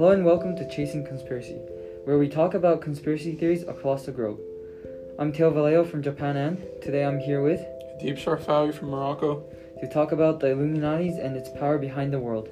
Hello and welcome to Chasing Conspiracy, where we talk about conspiracy theories across the globe. I'm Teo Vallejo from Japan, and today I'm here with Adib Sharfawi from Morocco. to talk about the Illuminatis and its power behind the world.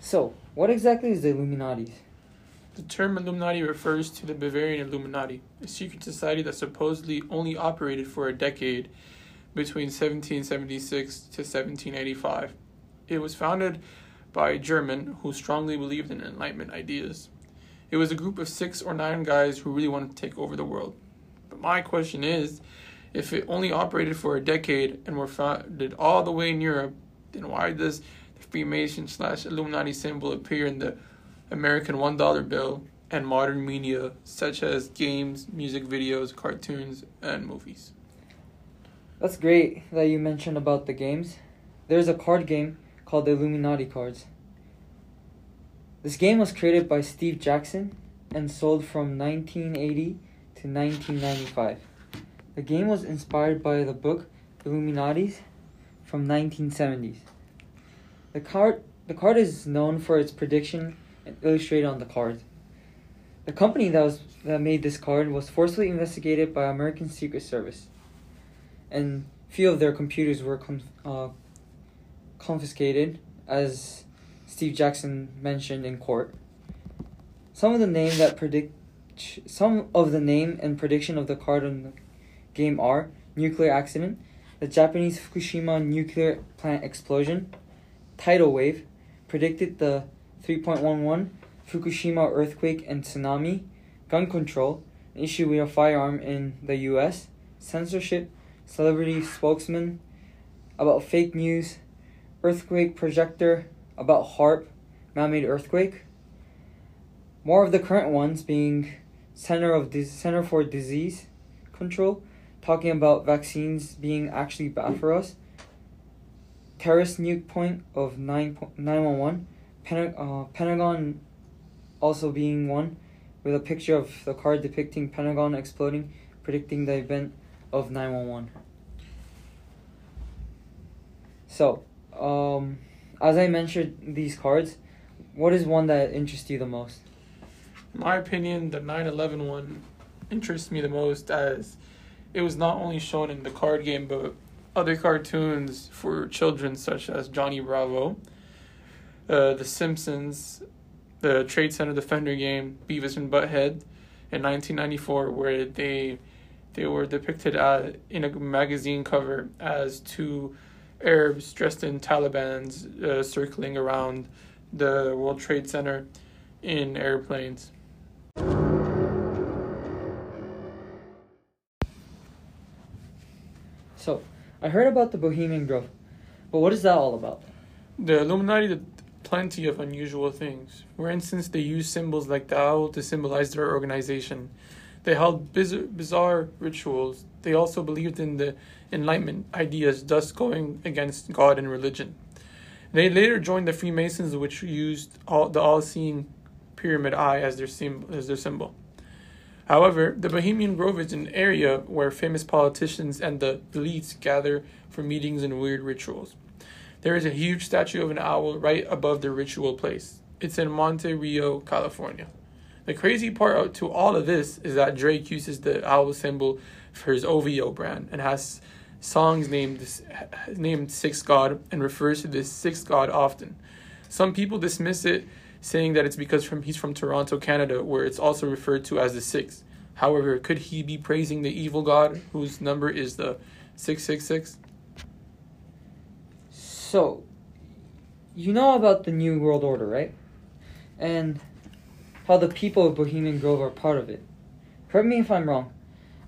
So, what exactly is the Illuminatis? The term Illuminati refers to the Bavarian Illuminati, a secret society that supposedly only operated for a decade between 1776 to 1785. It was founded by a German who strongly believed in Enlightenment ideas. It was a group of six or nine guys who really wanted to take over the world. But my question is if it only operated for a decade and were founded all the way in Europe, then why does the Freemason slash Illuminati symbol appear in the American $1 bill and modern media such as games, music videos, cartoons, and movies? That's great that you mentioned about the games. There's a card game called the Illuminati Cards. This game was created by Steve Jackson and sold from 1980 to 1995. The game was inspired by the book Illuminatis from 1970s. The card the card is known for its prediction and illustrated on the card. The company that was that made this card was forcibly investigated by American Secret Service and few of their computers were con- uh, confiscated, as Steve Jackson mentioned in court. Some of the name that predict, some of the name and prediction of the card on the game are nuclear accident, the Japanese Fukushima nuclear plant explosion, tidal wave, predicted the 3.11 Fukushima earthquake and tsunami, gun control, an issue with a firearm in the U.S., censorship, celebrity spokesman, about fake news, earthquake projector, about HAARP, man-made earthquake. More of the current ones being Center of Dis- Center for Disease Control, talking about vaccines being actually bad for us. Terrorist nuke point of 9 911, Penta- uh, Pentagon also being one, with a picture of the card depicting Pentagon exploding, predicting the event of 911. So, um, as I mentioned these cards, what is one that interests you the most? In my opinion, the 9 11 one interests me the most as it was not only shown in the card game but other cartoons for children such as Johnny Bravo, uh, The Simpsons, the Trade Center Defender game, Beavis and Butthead in 1994, where they they were depicted uh, in a magazine cover as two Arabs dressed in Taliban's uh, circling around the World Trade Center in airplanes. So, I heard about the Bohemian Grove, but what is that all about? The Illuminati did plenty of unusual things. For instance, they used symbols like the owl to symbolize their organization. They held biz- bizarre rituals. They also believed in the Enlightenment ideas, thus going against God and religion. They later joined the Freemasons, which used all, the all-seeing pyramid eye as their symbol. As their symbol. However, the Bohemian Grove is an area where famous politicians and the elites gather for meetings and weird rituals. There is a huge statue of an owl right above the ritual place. It's in Monte Rio, California. The crazy part to all of this is that Drake uses the owl symbol for his OVO brand and has songs named named Six God and refers to this Six God often. Some people dismiss it, saying that it's because from he's from Toronto, Canada, where it's also referred to as the Six. However, could he be praising the evil God whose number is the six six six? So, you know about the New World Order, right? And how the people of Bohemian Grove are part of it. Correct me if I'm wrong.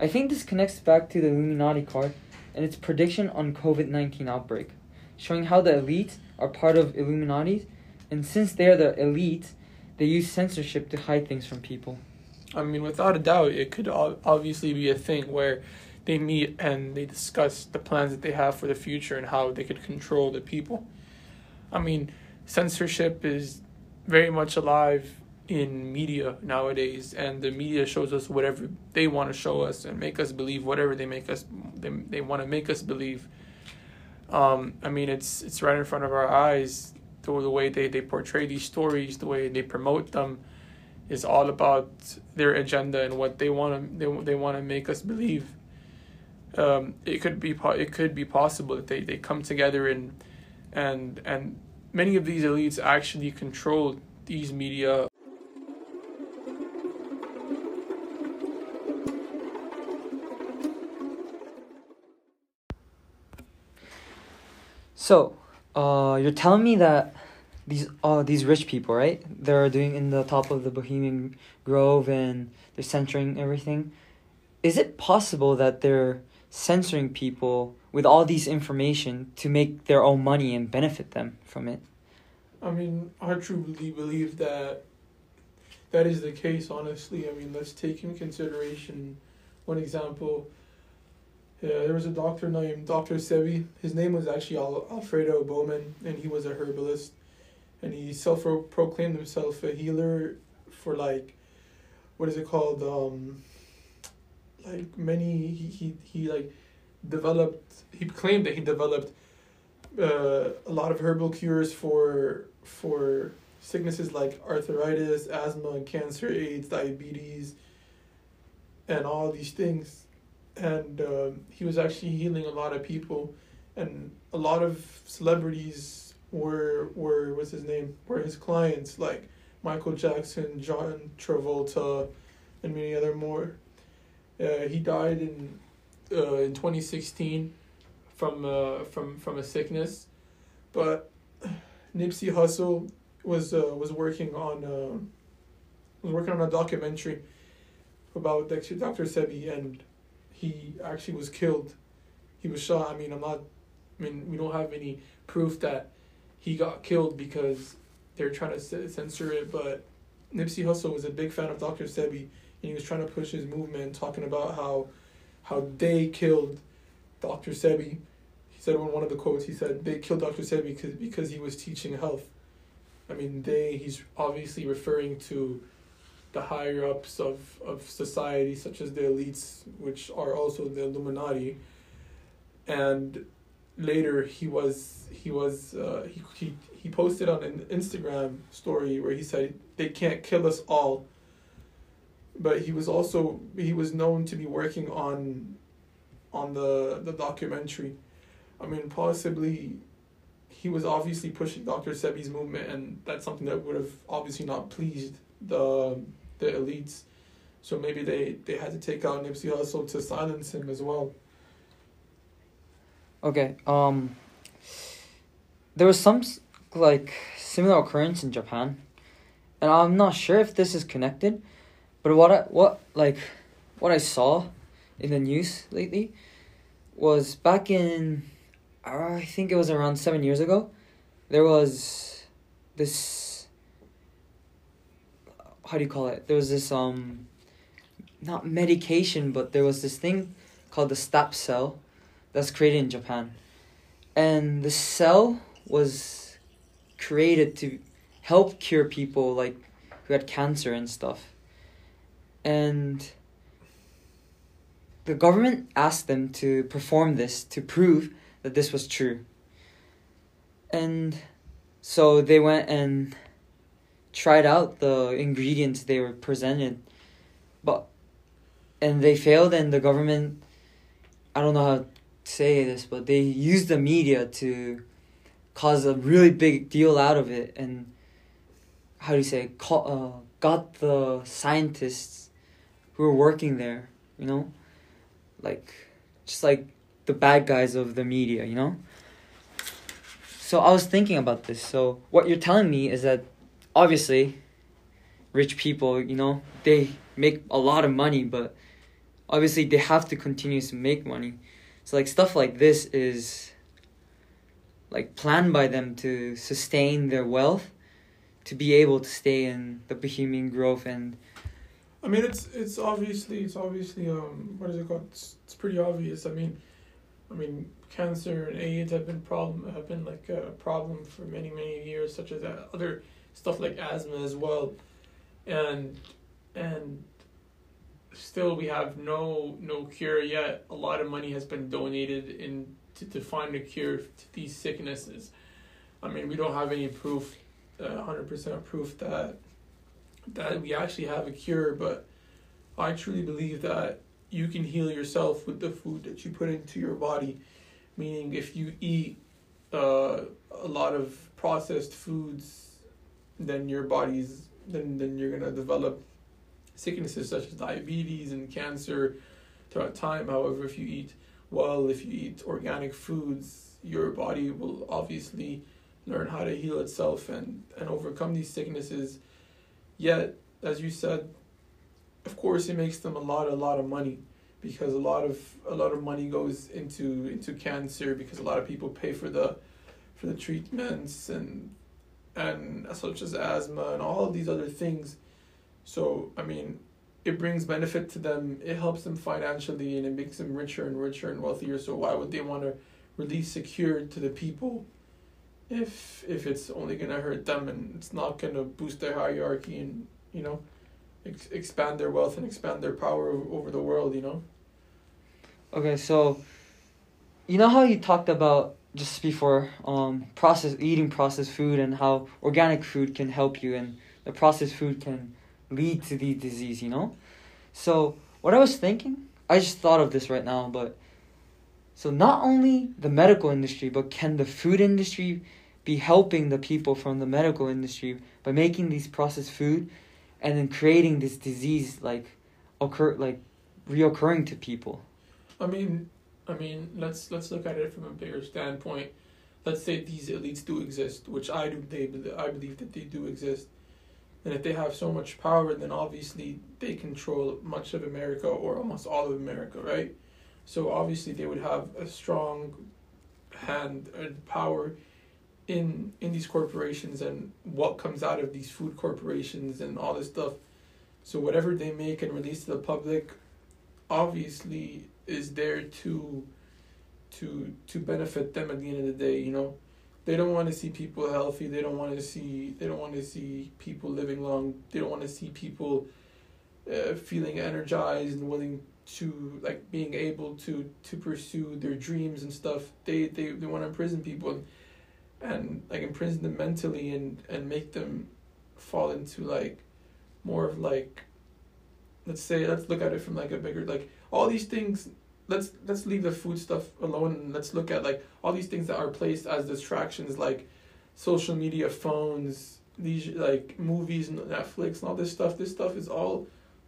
I think this connects back to the Illuminati card and its prediction on COVID 19 outbreak, showing how the elites are part of Illuminati, and since they're the elite, they use censorship to hide things from people. I mean, without a doubt, it could obviously be a thing where they meet and they discuss the plans that they have for the future and how they could control the people. I mean, censorship is very much alive in media nowadays and the media shows us whatever they want to show us and make us believe whatever they make us they, they want to make us believe Um, I mean, it's it's right in front of our eyes. The, the way they, they portray these stories, the way they promote them, is all about their agenda and what they want to they, they want to make us believe. Um, it could be po- it could be possible that they, they come together and and and many of these elites actually control these media So, uh, you're telling me that these uh these rich people, right? They're doing in the top of the Bohemian Grove and they're censoring everything. Is it possible that they're censoring people with all these information to make their own money and benefit them from it? I mean, I truly believe that that is the case, honestly. I mean, let's take in consideration one example. Yeah, there was a doctor named Dr. Sebi. His name was actually Al- Alfredo Bowman, and he was a herbalist. And he self proclaimed himself a healer for like, what is it called? Um, like many, he, he, he like developed, he claimed that he developed uh, a lot of herbal cures for for sicknesses like arthritis, asthma, cancer, AIDS, diabetes, and all these things. And um, he was actually healing a lot of people, and a lot of celebrities were were what's his name were his clients like Michael Jackson, John Travolta, and many other more. Uh, he died in uh, in twenty sixteen from uh, from from a sickness, but Nipsey Hussle was uh, was working on uh, was working on a documentary about Dr. Sebi, and he actually was killed. He was shot. I mean, I'm not. I mean, we don't have any proof that he got killed because they're trying to censor it. But Nipsey Hussle was a big fan of Dr. Sebi, and he was trying to push his movement, talking about how how they killed Dr. Sebi. He said in one of the quotes, he said they killed Dr. Sebi because because he was teaching health. I mean, they. He's obviously referring to the higher ups of, of society, such as the elites, which are also the Illuminati. And later, he was he was uh, he, he he posted on an Instagram story where he said they can't kill us all. But he was also he was known to be working on on the the documentary. I mean, possibly he was obviously pushing Dr. Sebi's movement, and that's something that would have obviously not pleased the the elites. So maybe they, they had to take out Nipsey Hussle to silence him as well. Okay. Um. There was some like similar occurrence in Japan, and I'm not sure if this is connected, but what I, what like what I saw in the news lately was back in I think it was around seven years ago. There was this. How do you call it? There was this um. Not medication, but there was this thing called the stap cell, that's created in Japan, and the cell was created to help cure people like who had cancer and stuff. And the government asked them to perform this to prove that this was true. And so they went and tried out the ingredients they were presented, but and they failed, and the government, I don't know how to say this, but they used the media to cause a really big deal out of it, and how do you say, uh, got the scientists who were working there, you know, like just like the bad guys of the media, you know? So I was thinking about this. So what you're telling me is that obviously rich people, you know, they make a lot of money, but obviously they have to continue to make money. So like stuff like this is like planned by them to sustain their wealth to be able to stay in the Bohemian Grove and I mean it's it's obviously it's obviously um what is it called? It's, it's pretty obvious. I mean I mean, cancer and AIDS have been problem have been like a problem for many many years, such as other stuff like asthma as well, and and still we have no no cure yet. A lot of money has been donated in to, to find a cure to these sicknesses. I mean, we don't have any proof, uh, hundred percent proof that that we actually have a cure, but I truly believe that you can heal yourself with the food that you put into your body. Meaning, if you eat uh, a lot of processed foods, then your body's then then you're gonna develop sicknesses such as diabetes and cancer throughout time. However, if you eat well, if you eat organic foods, your body will obviously learn how to heal itself and, and overcome these sicknesses. Yet, as you said, of course it makes them a lot a lot of money because a lot of a lot of money goes into into cancer because a lot of people pay for the for the treatments and and such as asthma and all of these other things. So i mean it brings benefit to them. It helps them financially and it makes them richer and richer and wealthier. So why would they want to release a cure to the people if if it's only to hurt them and it's not to boost their hierarchy and you know ex- expand their wealth and expand their power over the world you know? Okay, so you know how you talked about just before um process eating processed food and how organic food can help you and the processed food can lead to the disease, you know? So what I was thinking, I just thought of this right now, but so not only the medical industry, but can the food industry be helping the people from the medical industry by making these processed food and then creating this disease like occur like reoccurring to people? I mean, I mean, let's let's look at it from a bigger standpoint. Let's say these elites do exist, which I do. They I believe that they do exist, and if they have so much power, then obviously they control much of America or almost all of America, right? So obviously they would have a strong hand and power in in these corporations and what comes out of these food corporations and all this stuff. So whatever they make and release to the public, obviously is there to to to benefit them at the end of the day you know? They don't want to see people healthy they don't want to see they don't want to see people living long they don't want to see people uh, feeling energized and willing to like being able to to pursue their dreams and stuff. They they, they want to imprison people and, and like imprison them mentally and and make them fall into like more of like let's say let's look at it from like a bigger like all these things let's let's leave the food stuff alone and let's look at like all these things that are placed as distractions like social media phones these like movies and netflix and all this stuff. This stuff is all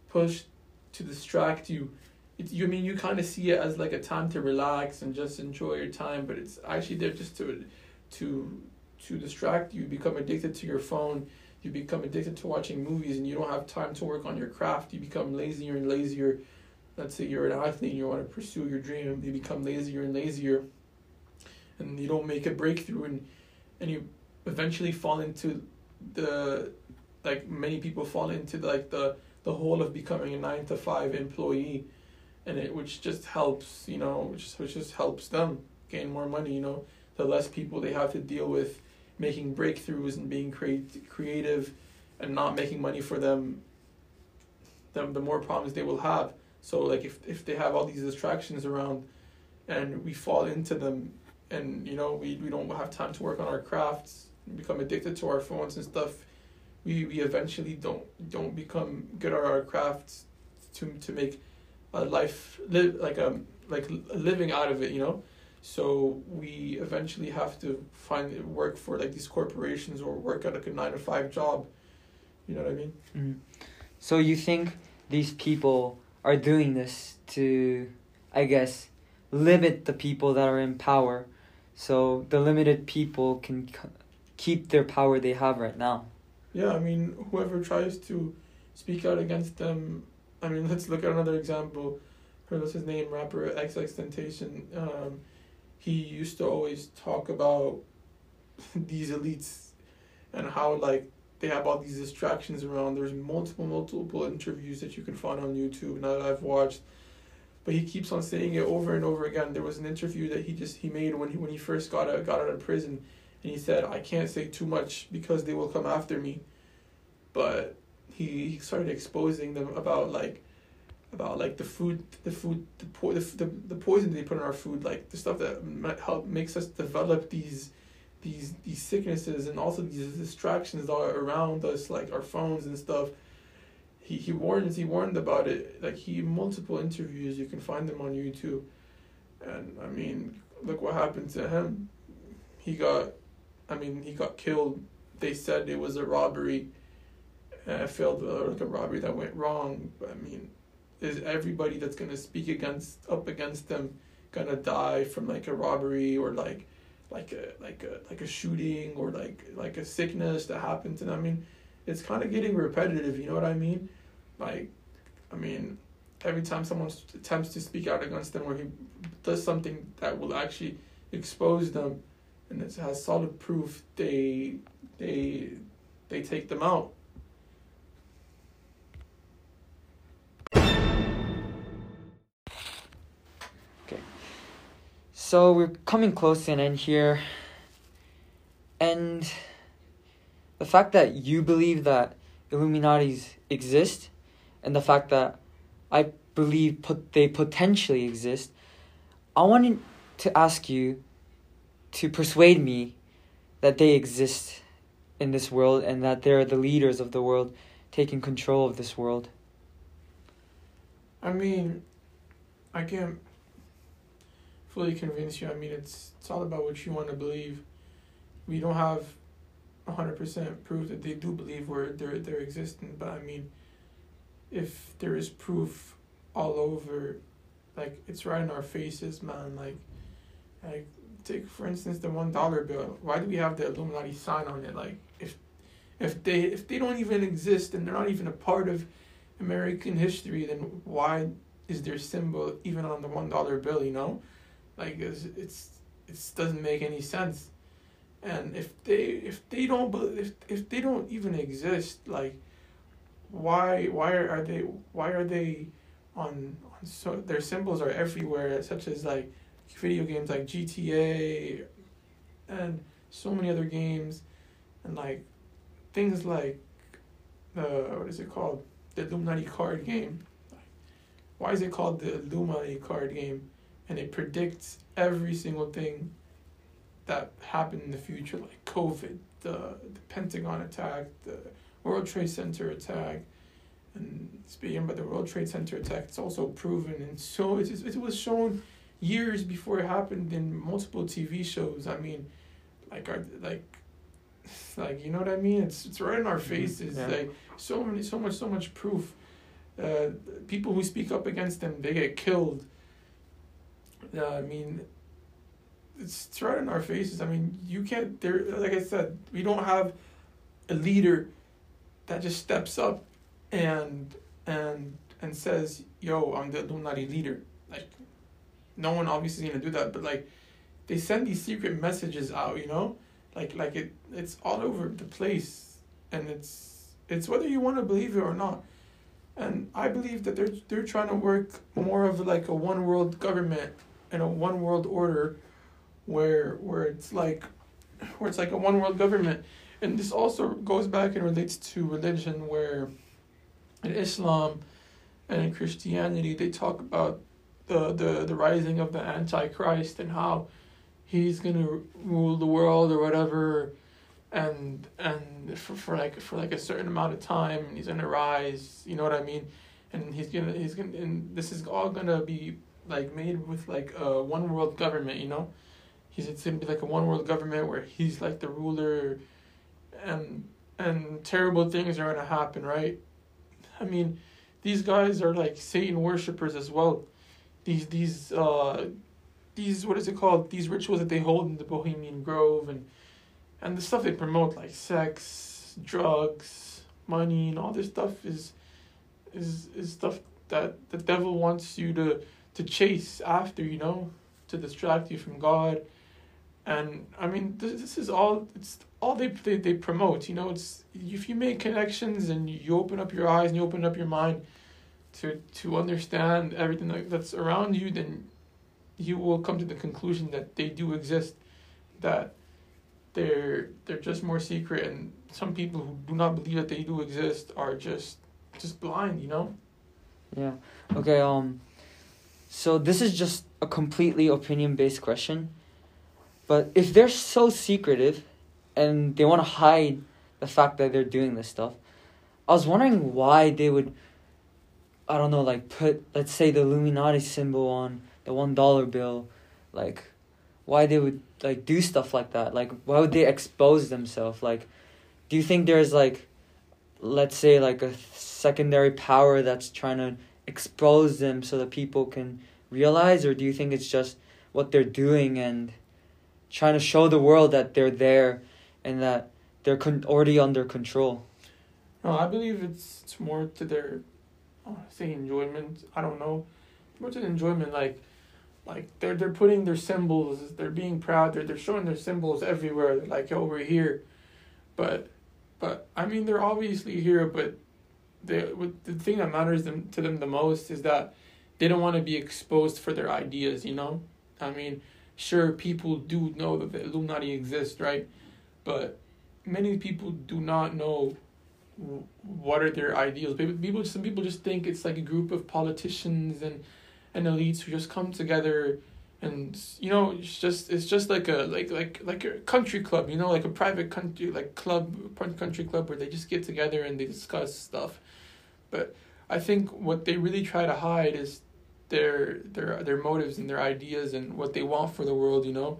pushed to distract you. It, you I mean you kind of see it as like a time to relax and just enjoy your time but it's actually there just to to to distract you become addicted to your phone. You become addicted to watching movies and you don't have time to work on your craft. You become lazier and lazier let's say you're an athlete and you want to pursue your dream you become lazier and lazier. And you don't make a breakthrough and and you eventually fall into the like many people fall into the, like the the hole of becoming a nine to five employee. And it which just helps you know which which just helps them gain more money you know. The less people they have to deal with making breakthroughs and being create, creative and not making money for them them the more problems they will have so like if if they have all these distractions around and we fall into them and you know we, we don't have time to work on our crafts become addicted to our phones and stuff we, we eventually don't don't become good at our crafts to to make a life live like a like a living out of it you know? So we eventually have to find work for like these corporations or work at like a nine to five job. You know what i mean? Mm-hmm. so you think these people are doing this to, I guess, limit the people that are in power, so the limited people can keep their power they have right now. Yeah, I mean, whoever tries to speak out against them, I mean, let's look at another example. What's his name? Rapper XXXTentacion. Um, he used to always talk about these elites and how like they have all these distractions around. There's multiple, multiple interviews that you can find on YouTube now that I've watched. But he keeps on saying it over and over again. There was an interview that he just he made when he when he first got out got out of prison, and he said, "I can't say too much because they will come after me." But he he started exposing them about like about like the food, the food, the po- the, the, the poison they put in our food, like the stuff that might help makes us develop these these these sicknesses and also these distractions that are around us, like our phones and stuff. He he warns he warned about it. Like he multiple interviews, you can find them on YouTube. And I mean, look what happened to him. He got, I mean, he got killed. They said it was a robbery. Uh, failed like a robbery that went wrong. But I mean, is everybody that's gonna speak against up against them gonna die from like a robbery or like like a like a like a shooting or like like a sickness that happens to them. I mean, it's kind of getting repetitive. You know what I mean? Like, I mean, every time someone attempts to speak out against them or he does something that will actually expose them, and it has solid proof, they they they take them out. So we're coming close to an end here. And the fact that you believe that Illuminatis exist and the fact that I believe put they potentially exist, I wanted to ask you to persuade me that they exist in this world and that they're the leaders of the world taking control of this world. I mean, I can't fully convince you. I mean, it's it's all about what you want to believe. We don't have hundred percent proof that they do believe we're they're they're existent, but I mean, if there is proof all over, like it's right in our faces, man. Like, like take for instance the one dollar bill. Why do we have the Illuminati sign on it? Like, if if they if they don't even exist and they're not even a part of American history, then why is their symbol even on the one dollar bill? You know, like it's it's it doesn't make any sense. And if they if they don't if if they don't even exist, like why why are they why are they on, on so their symbols are everywhere, such as like video games like GTA and so many other games and like things like the what is it called the Illuminati card game. Why is it called the Illuminati card game? And it predicts every single thing that happened in the future, like COVID, the, the Pentagon attack, the World Trade Center attack. And speaking about the World Trade Center attack, it's also proven, and so it, it was shown years before it happened in multiple TV shows. I mean, like our like, like you know what I mean? It's it's right in our mm-hmm. faces. Yeah. Like so many, so much, so much proof. Uh, people who speak up against them, they get killed yeah, I mean, it's, right in our faces. I mean, you can't. There, like I said, we don't have a leader that just steps up and and and says, "Yo, I'm the Illuminati leader." Like, no one obviously is gonna do that, but like, they send these secret messages out. You know, like like it it's all over the place, and it's it's whether you want to believe it or not. And I believe that they're they're trying to work more of like a one world government in a one world order where where it's like where it's like a one world government. And this also goes back and relates to religion where in Islam and in Christianity they talk about the the, the rising of the antichrist and how he's gonna rule the world or whatever. And and for, for like for like a certain amount of time he's gonna rise you know what I mean? And he's gonna he's gonna and this is all gonna be like made with like a one world government, you know? He's it's be like a one world government where he's like the ruler and and terrible things are gonna happen, right? I mean, these guys are like Satan worshippers as well. These these uh these what is it called? These rituals that they hold in the Bohemian Grove and and the stuff they promote like sex, drugs, money, and all this stuff is is is stuff that the devil wants you to to chase after, you know, to distract you from God. And I mean, this, this is all, it's all they, they, they promote, you know, it's, if you make connections and you open up your eyes and you open up your mind to, to understand everything that's around you, then you will come to the conclusion that they do exist, that they're, they're just more secret and some people who do not believe that they do exist are just, just blind, you know? Yeah. Okay. Um. So this is just a completely opinion based question, but if they're so secretive, and they want to hide the fact that they're doing this stuff, I was wondering why they would. I don't know, like put let's say the Illuminati symbol on the one dollar bill, like, why they would like do stuff like that? Like, why would they expose themselves? Like, do you think there's like, let's say like a secondary power that's trying to expose them so that people can realize, or do you think it's just what they're doing and trying to show the world that they're there and that they're con- already under control? No, I believe it's it's more to their, I say enjoyment. I don't know, more to enjoyment. Like, like they're they're putting their symbols. They're being proud. They're they're showing their symbols everywhere. Like, yo, we're here, but, but I mean, they're obviously here. But, the the thing that matters them to them the most is that they don't want to be exposed for their ideas. You know, I mean, sure, people do know that the Illuminati exists, right? But many people do not know what are their ideals. People, some people just think it's like a group of politicians and and elites who just come together and you know it's just it's just like a like like like a country club you know like a private country like club country club where they just get together and they discuss stuff. But i think what they really try to hide is their their their motives and their ideas and what they want for the world you know?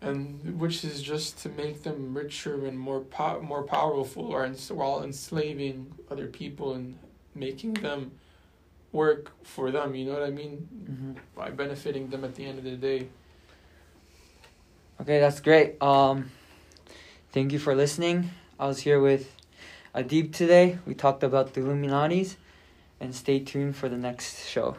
And which is just to make them richer and more po- more powerful or while enslaving other people and making them work for them you know what i mean? Mm-hmm. by benefiting them at the end of the day. Okay that's great. Um thank you for listening. I was here with adib today. We talked about the illuminatis and stay tuned for the next show